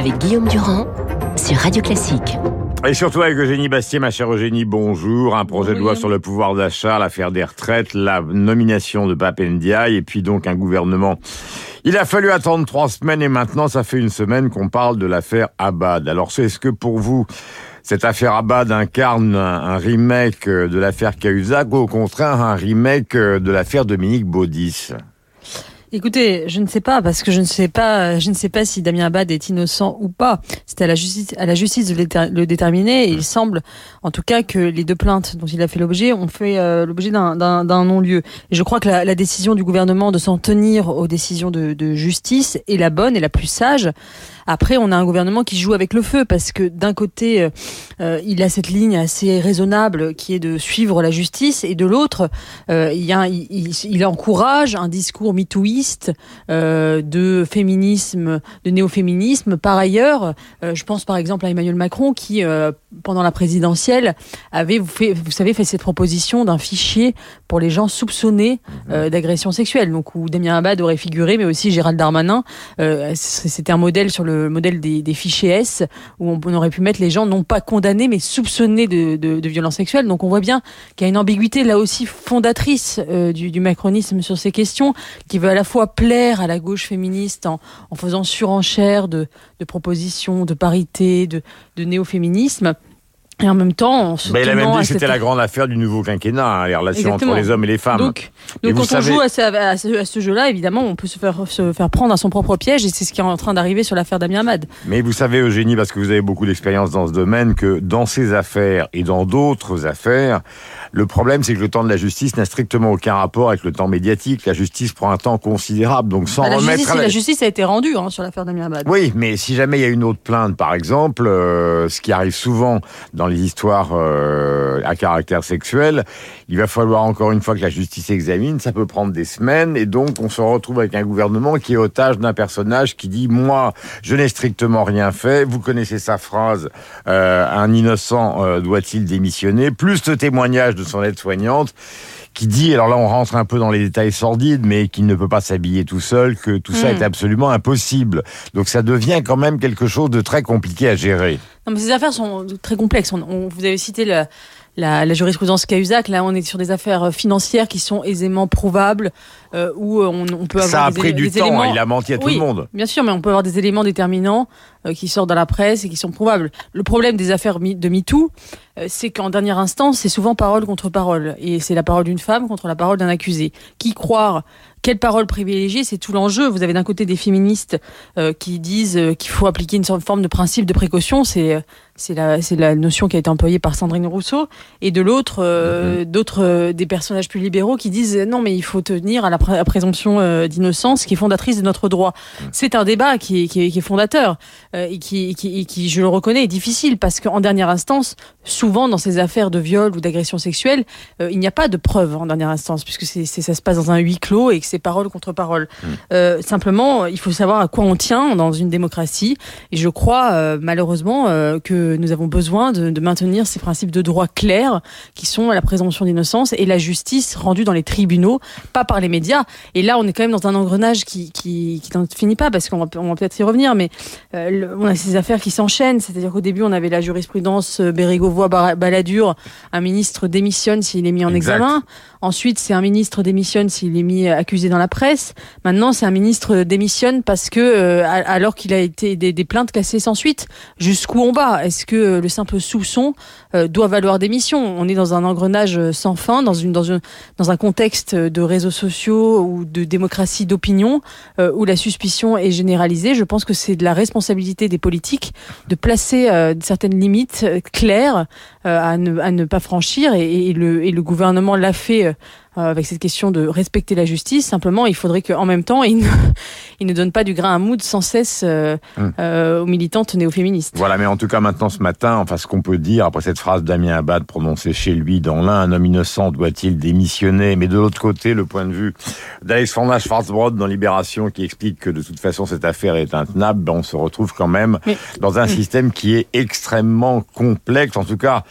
avec Guillaume Durand sur Radio Classique. Et surtout avec Eugénie Bastier, ma chère Eugénie, bonjour. Un projet de loi sur le pouvoir d'achat, l'affaire des retraites, la nomination de Pape Ndiaye et puis donc un gouvernement. Il a fallu attendre trois semaines et maintenant ça fait une semaine qu'on parle de l'affaire Abad. Alors est-ce que pour vous, cette affaire Abad incarne un, remake de l'affaire Cahuzac ou au contraire un remake de l'affaire Dominique Baudis? Écoutez, je ne sais pas parce que je ne sais pas, je ne sais pas si Damien Abad est innocent ou pas. C'est à la justice, à la justice de le déterminer. Et il semble, en tout cas, que les deux plaintes dont il a fait l'objet ont fait euh, l'objet d'un non-lieu. Je crois que la, la, décision du gouvernement de s'en tenir aux décisions de, de justice est la bonne et la plus sage. Après, on a un gouvernement qui joue avec le feu parce que d'un côté, euh, euh, il a cette ligne assez raisonnable qui est de suivre la justice et de l'autre, euh, il, il, il, encourage un discours mitouiste de féminisme, de néo-féminisme. Par ailleurs, je pense par exemple à Emmanuel Macron qui, pendant la présidentielle, avait, fait, vous savez, fait cette proposition d'un fichier pour les gens soupçonnés d'agression sexuelle. Donc où Damien Abad aurait figuré, mais aussi Gérald Darmanin. C'était un modèle sur le modèle des, fichiers S, où on, aurait pu mettre les gens non pas condamnés, mais soupçonnés de, violences sexuelles. Donc on voit bien qu'il y a une ambiguïté là aussi fondatrice euh, du, macronisme sur ces questions, qui veut à la fois plaire à la gauche féministe en, en faisant surenchère de, de propositions, de parité, de, de néo-féminisme et en même temps, Mais il a même dit que c'était la grande affaire du nouveau quinquennat, hein, les relations entre les hommes et les femmes. Donc, donc quand on joue à ce, jeu-là, évidemment, on peut se faire, se faire prendre à son propre piège, et c'est ce qui est en train d'arriver sur l'affaire Damien Mad. Mais vous savez, Eugénie, parce que vous avez beaucoup d'expérience dans ce domaine, que dans ces affaires et dans d'autres affaires, le problème, c'est que le temps de la justice n'a strictement aucun rapport avec le temps médiatique. La justice prend un temps considérable, donc sans bah, la remettre... Justice, la... justice a été rendue hein, sur l'affaire Damien Abad. Oui, mais si jamais il y a une autre plainte, par exemple, euh, ce qui arrive souvent dans les histoires... Euh, à caractère sexuel, il va falloir encore une fois que la justice examine, ça peut prendre des semaines, et donc on se retrouve avec un gouvernement qui est otage d'un personnage qui dit moi je n'ai strictement rien fait. Vous connaissez sa phrase euh, un innocent euh, doit-il démissionner? Plus le témoignage de son aide-soignante qui dit, alors là on rentre un peu dans les détails sordides, mais qu'il ne peut pas s'habiller tout seul, que tout ça hmm. est absolument impossible. Donc ça devient quand même quelque chose de très compliqué à gérer. Non, mais ces affaires sont très complexes. On, vous avez cité le, la, la, jurisprudence Cahuzac. Là, on est sur des affaires financières qui sont aisément prouvables, euh, où on, on, peut avoir ça a des, pris du temps. Il a menti à tout le monde. Bien sûr, mais on peut avoir des éléments déterminants euh, qui sortent dans la presse et qui sont prouvables. Le problème des affaires de MeToo, euh, c'est qu'en dernière instance, c'est souvent parole contre parole, et c'est la parole d'une femme contre la parole d'un accusé. Qui croire quelle parole privilégier C'est tout l'enjeu. Vous avez d'un côté des féministes euh, qui disent euh, qu'il faut appliquer une forme de principe de précaution. C'est c'est la, c'est la notion qui a été employée par Sandrine Rousseau, et de l'autre, euh, mm-hmm. d'autres, euh, des personnages plus libéraux qui disent non, mais il faut tenir à la, présomption euh, d'innocence qui est fondatrice de notre droit. C'est un débat qui est, qui est, qui est fondateur et qui, qui, qui, je le reconnais, est difficile parce qu'en dernière instance, souvent dans ces affaires de viol ou d'agression sexuelle, il n'y a pas de preuves en dernière instance puisque c'est, ça se passe dans un huis clos et que c'est parole contre parole. Mm. simplement, il faut savoir à quoi on tient dans une démocratie et je crois malheureusement que nous avons besoin de, de, maintenir ces principes de droit clairs qui sont la présomption d'innocence et la justice rendue dans les tribunaux, pas par les médias. Et là, on est quand même dans un engrenage qui, qui, qui n'en finit pas parce qu'on va, peut-être y revenir, mais euh, on a ces affaires qui s'enchaînent. C'est-à-dire qu'au début, on avait la jurisprudence euh, Bérégovoy-Balladur, un ministre démissionne s'il est mis en examen. Ensuite, c'est un ministre démissionne s'il est mis accusé dans la presse. Maintenant, c'est un ministre démissionne parce que euh, alors qu'il a été des, des plaintes classées sans suite. Jusqu'où on va? Est-ce que euh, le simple soupçon euh, doit valoir démission On est dans un engrenage sans fin, dans une dans une dans un contexte de réseaux sociaux ou de démocratie d'opinion où la suspicion est généralisée. Je pense que c'est de la responsabilité des politiques de placer certaines limites claires à ne, à, ne, pas franchir et, et, le, et le gouvernement l'a fait euh, avec cette question de respecter la justice. Simplement, il faudrait qu'en même temps, il ne, il ne donne pas du grain à moudre sans cesse euh, euh, aux militantes néo-féministes. Voilà, mais en tout cas, maintenant, ce matin, enfin, ce qu'on peut dire, après cette phrase d'Amien Abad prononcée chez lui, dans l'un, un homme innocent doit-il démissionner? Mais de l'autre côté, le point de vue d'Alexandra Schwarzbrod dans Libération, qui explique que de toute façon, cette affaire est intenable, ben, on se retrouve quand même dans un hum. système qui est extrêmement complexe. En tout cas,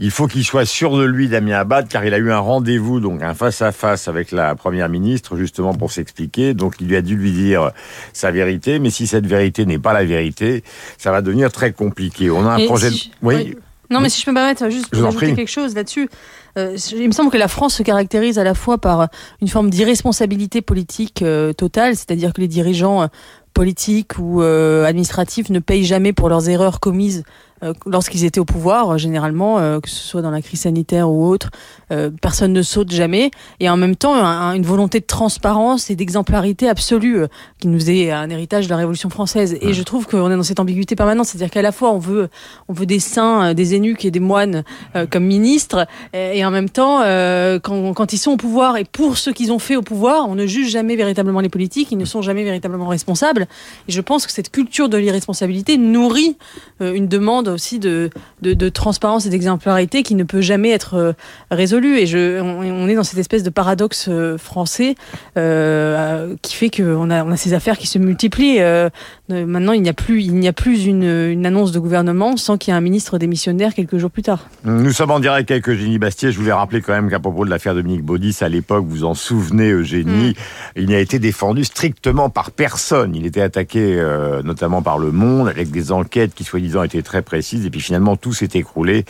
il faut qu'il soit sûr de lui, Damien Abad, car il a eu un rendez-vous, donc un face à face avec la première ministre, justement pour s'expliquer. Donc, il lui a dû lui dire sa vérité. Mais si cette vérité n'est pas la vérité, ça va devenir très compliqué. On a un Et projet. si- de- Oui. oui. Non, mais si je peux me permettre, juste Je vous pour ajouter quelque chose là-dessus. Euh, il me semble que la France se caractérise à la fois par une forme d'irresponsabilité politique euh, totale, c'est-à-dire que les dirigeants euh, politiques ou euh, administratifs ne payent jamais pour leurs erreurs commises euh, lorsqu'ils étaient au pouvoir, euh, généralement, euh, que ce soit dans la crise sanitaire ou autre. Euh, personne ne saute jamais. Et en même temps, un- une volonté de transparence et d'exemplarité absolue euh, qui nous est un héritage de la Révolution française. Et je trouve qu'on est dans cette ambiguïté permanente, c'est-à-dire qu'à la fois on veut, on veut des saints, des eunuques et des moines euh, comme ministres, et en même temps, euh, quand, quand ils sont au pouvoir et pour ce qu'ils ont fait au pouvoir, on ne juge jamais véritablement les politiques, ils ne sont jamais véritablement responsables. Et je pense que cette culture de l'irresponsabilité nourrit euh, une demande aussi de, de, de transparence et d'exemplarité qui ne peut jamais être euh, résolue. Et je, on, on est dans cette espèce de paradoxe euh, français euh, qui fait qu'on a, on a ces affaires qui se multiplient. Euh, maintenant, il n'y a plus, il n'y a plus une, une annonce de gouvernement sans qu'il y ait un ministre démissionnaire quelques jours plus tard. Nous sommes en direct avec Eugénie Bastier. Je voulais rappeler quand même qu'à propos de l'affaire Dominique Baudis, à l'époque, vous en souvenez, Eugénie, il n'a été défendu strictement par personne. Il attaqué euh, notamment par Le Monde, avec des enquêtes qui, soi-disant, étaient très précises. Et puis finalement, tout s'est écroulé.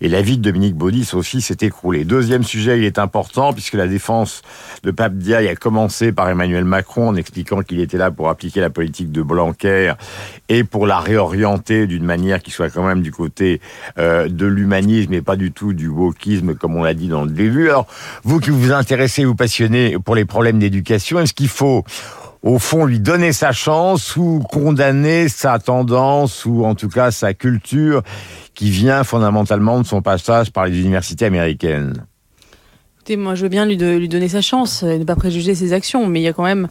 Et la vie de Dominique Baudis aussi s'est écroulée. Deuxième sujet, il est important, puisque la défense de Pape Diaye a commencé par Emmanuel Macron en expliquant qu'il était là pour appliquer la politique de Blanquer et pour la réorienter d'une manière qui soit quand même du côté euh, de l'humanisme et pas du tout du wokisme comme on l'a dit dans le début. Alors, vous qui vous intéressez, vous passionnez pour les problèmes d'éducation, est-ce qu'il faut au fond lui donner sa chance ou condamner sa tendance ou en tout cas sa culture qui vient fondamentalement de son passage par les universités américaines. Écoutez, moi, je veux bien lui, lui donner sa chance et ne pas préjuger ses actions, mais il y a quand même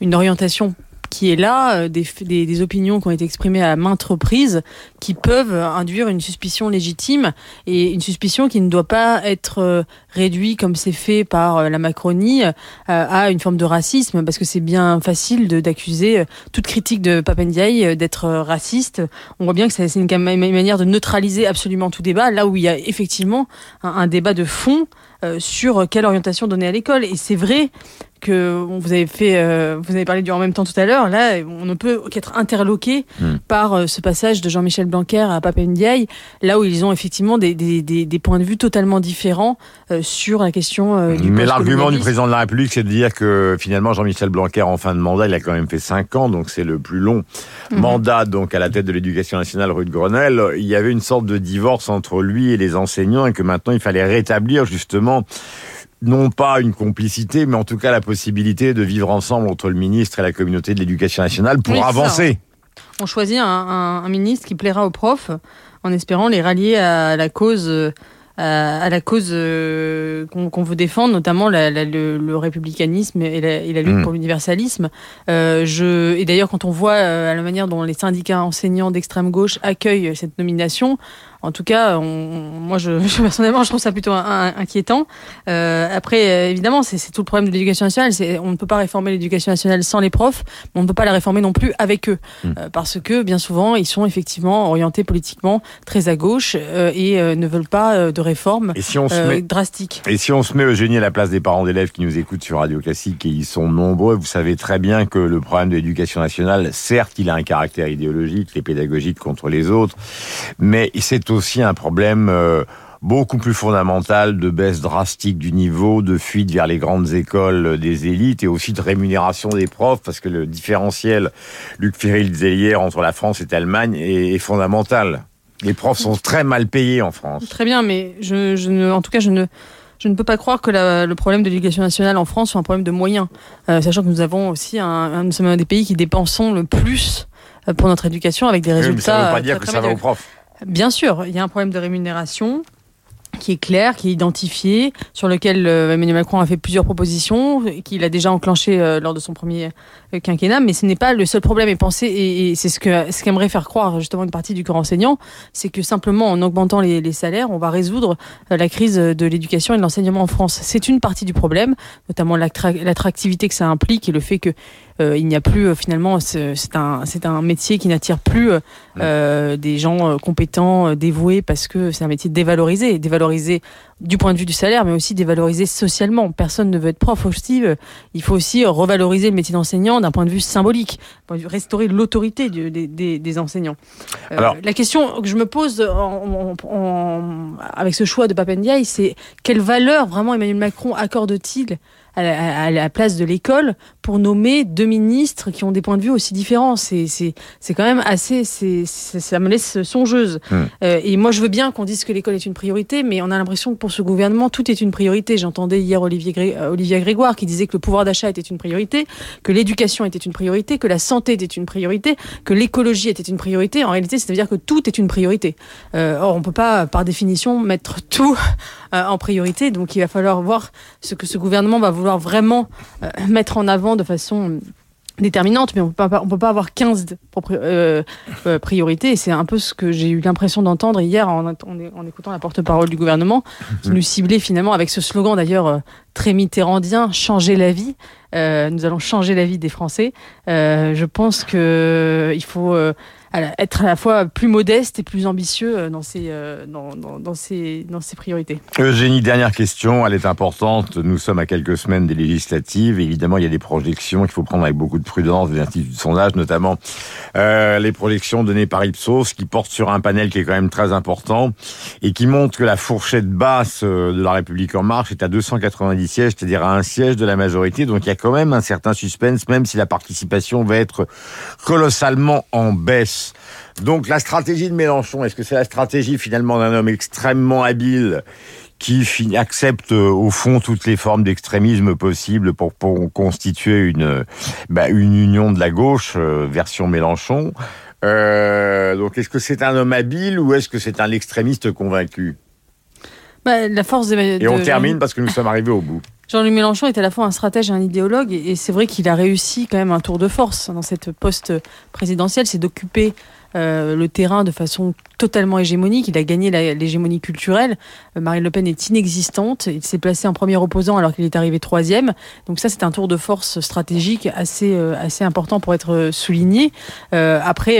une orientation qui est là, euh, des, des, opinions qui ont été exprimées à maintes reprises, qui peuvent induire une suspicion légitime et une suspicion qui ne doit pas être euh, réduite, comme c'est fait par euh, la Macronie, à une forme de racisme, parce que c'est bien facile d'accuser toute critique de Papendiaï d'être raciste. On voit bien que c'est une, manière de neutraliser absolument tout débat, là où il y a effectivement un, débat de fond sur quelle orientation donner à l'école. Et c'est vrai que vous avez fait, euh, vous avez parlé du en même temps tout à l'heure. Là, on ne peut qu'être interloqué Mm. par euh, ce passage de Jean-Michel Blanquer à Papendiaï, là où ils ont effectivement des, des, des, des points de vue totalement différents euh, sur la question du Mais l'argument du président de la République, c'est de dire que finalement Jean-Michel Blanquer, en fin de mandat, il a quand même fait cinq ans, donc c'est le plus long Mhm. mandat donc à la tête de l'éducation nationale rue de Grenelle. Il y avait une sorte de divorce entre lui et les enseignants et que maintenant il fallait rétablir justement non pas une complicité, mais en tout cas la possibilité de vivre ensemble entre le ministre et la communauté de l'éducation nationale pour Oui, c'est ça. avancer. On choisit un, un- un ministre qui plaira aux profs en espérant les rallier à la cause, euh, à, à la cause euh, qu'on veut défendre, notamment la- la- le, le républicanisme et la, et la lutte Mm. pour l'universalisme. Euh, je, et d'ailleurs, quand on voit euh, la manière dont les syndicats enseignants d'extrême gauche accueillent cette nomination, en tout cas, on- moi, je, je- personnellement, je trouve ça plutôt un- un- inquiétant. Euh, après, euh, évidemment, c'est tout le problème de l'éducation nationale. On ne peut pas réformer l'éducation nationale sans les profs, mais on ne peut pas la réformer non plus avec eux, Mm. Euh, parce que bien souvent, ils sont effectivement orientés politiquement très à gauche euh, et euh, ne veulent pas euh, de Et si on se euh, met drastiques. Et si on se met Eugénie à la place des parents d'élèves qui nous écoutent sur Radio Classique, et ils sont nombreux, vous savez très bien que le problème de l'éducation nationale, certes, il a un caractère idéologique, les pédagogiques contre les autres, mais c'est aussi un problème euh, beaucoup plus fondamental de baisse drastique du niveau, de fuite vers les grandes écoles des élites et aussi de rémunération des profs, parce que le différentiel, Luc Ferry le disait hier, entre la France et l'Allemagne est fondamental. Les profs sont très mal payés en France. Très bien, mais je, je ne, en tout cas, je ne, je ne peux pas croire que la- le problème de l'éducation nationale en France soit un problème de moyens, Euh, sachant que nous avons aussi un, nous sommes un des pays qui dépensons le plus euh, pour notre éducation avec des Oui, résultats. mais ça ne veut pas euh, dire très, que très ça va aux profs. Bien sûr, il y a un problème de rémunération qui est clair, qui est identifié, sur lequel euh, Emmanuel Macron a fait plusieurs propositions, qu'il a déjà enclenché euh, lors de son premier euh, quinquennat, mais ce n'est pas le seul problème. Et penser, et, c'est ce qu'aimerait faire croire justement une partie du corps enseignant, c'est que simplement en augmentant les, les salaires, on va résoudre la crise de l'éducation et de l'enseignement en France. C'est une partie du problème, notamment l'attra- l'attractivité que ça implique et le fait que il n'y a plus finalement c'est un c'est un métier qui n'attire plus des gens compétents, dévoués parce que c'est un métier dévalorisé, dévalorisé du point de vue du salaire, mais aussi dévalorisé socialement. Personne ne veut être prof aussi. Il faut aussi revaloriser le métier d'enseignant d'un point de vue symbolique, restaurer l'autorité des, enseignants. Alors, la question que je me pose avec ce choix de Papendiaï, c'est quelle valeur vraiment Emmanuel Macron accorde-t-il à la, place de l'école pour nommer deux ministres qui ont des points de vue aussi différents. C'est c'est quand même assez c'est ça me laisse songeuse. Hmm. Euh, et moi je veux bien qu'on dise que l'école est une priorité, mais on a l'impression que pour ce gouvernement tout est une priorité. J'entendais hier Olivier euh, Olivia Grégoire qui disait que le pouvoir d'achat était une priorité, que l'éducation était une priorité, que la santé était une priorité, que l'écologie était une priorité. En réalité, c'est à dire que tout est une priorité. Euh, or on peut pas par définition mettre tout euh, en priorité. Donc il va falloir voir ce que ce gouvernement va vouloir vraiment euh, mettre en avant de façon déterminante, mais on peut pas, on peut pas avoir 15 euh, priorités. Et c'est un peu ce que j'ai eu l'impression d'entendre hier en, en, écoutant la porte-parole du gouvernement, qui nous ciblait finalement avec ce slogan d'ailleurs très mitterrandien, changer la vie. Nous allons changer la vie des Français. je pense que il faut être à la fois plus modeste et plus ambitieux euh, dans ses, euh, dans, dans, dans, ses, dans ses priorités. Eugénie, dernière question, elle est importante. Nous sommes à quelques semaines des législatives. Évidemment, il y a des projections qu'il faut prendre avec beaucoup de prudence des instituts de sondage, notamment euh, les projections données par Ipsos, qui portent sur un panel qui est quand même très important et qui montre que la fourchette basse euh, de la République en marche est à 290 sièges, c'est-à-dire à un siège de la majorité. Donc il y a quand même un certain suspense, même si la participation va être colossalement en baisse. Donc la stratégie de Mélenchon, est-ce que c'est la stratégie finalement d'un homme extrêmement habile qui accepte euh, au fond toutes les formes d'extrémisme possibles pour, constituer une, bah, une union de la gauche, euh, version Mélenchon. Euh, donc est-ce que c'est un homme habile ou est-ce que c'est un extrémiste convaincu? Bah, La force Et on termine parce que nous sommes arrivés au bout. Jean-Luc Mélenchon est à la fois un stratège et un idéologue, et c'est vrai qu'il a réussi quand même un tour de force dans cette poste présidentielle, c'est d'occuper euh, le terrain de façon totalement hégémonique. Il a gagné l'hégémonie culturelle. Euh, Marine Le Pen est inexistante. Il s'est placé en premier opposant alors qu'il est arrivé troisième. Donc ça, c'est un tour de force stratégique assez euh, assez important pour être souligné. après,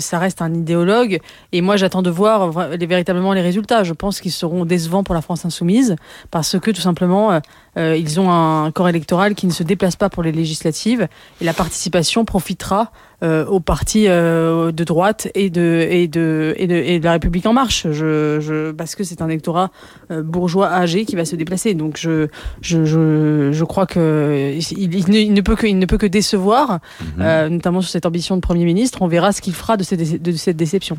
ça reste un idéologue. Et moi, j'attends de voir les, véritablement les résultats. Je pense qu'ils seront décevants pour la France insoumise parce que tout simplement, ils ont un corps électoral qui ne se déplace pas pour les législatives et la participation profitera euh, aux partis euh, de droite et de, et, de, et, de, et de la République en marche, je, je, parce que c'est un électorat euh, bourgeois âgé qui va se déplacer. Donc je, je, je, je crois que il, il, ne, peut que, il ne peut que décevoir, mhm. notamment sur cette ambition de Premier ministre. On verra ce qu'il fera de cette, de cette déception.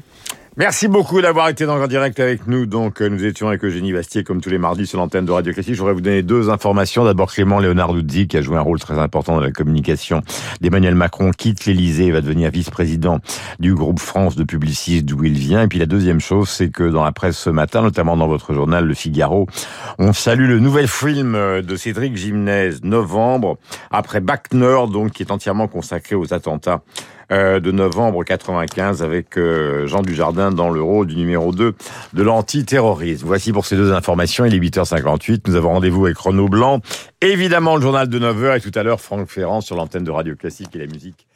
Merci beaucoup d'avoir été dans le direct avec nous. Donc, euh, nous étions avec Eugénie Bastier, comme tous les mardis, sur l'antenne de Radio Classique. Je voudrais vous donner deux informations. D'abord, Clément Léonard Luzzi, qui a joué un rôle très important dans la communication d'Emmanuel Macron, quitte l'Élysée et va devenir vice-président du groupe France de Publicis, d'où il vient. Et puis, la deuxième chose, c'est que dans la presse ce matin, notamment dans votre journal Le Figaro, on salue le nouvel film de Cédric Gimnez, Novembre, après Bac donc, qui est entièrement consacré aux attentats euh, de novembre 95 avec euh, Jean Dujardin dans le rôle du numéro 2 de l'antiterrorisme. Voici pour ces deux informations, il est 8h58, nous avons rendez-vous avec Renaud Blanc, évidemment le journal de 9h et tout à l'heure Franck Ferrand sur l'antenne de Radio Classique et la musique.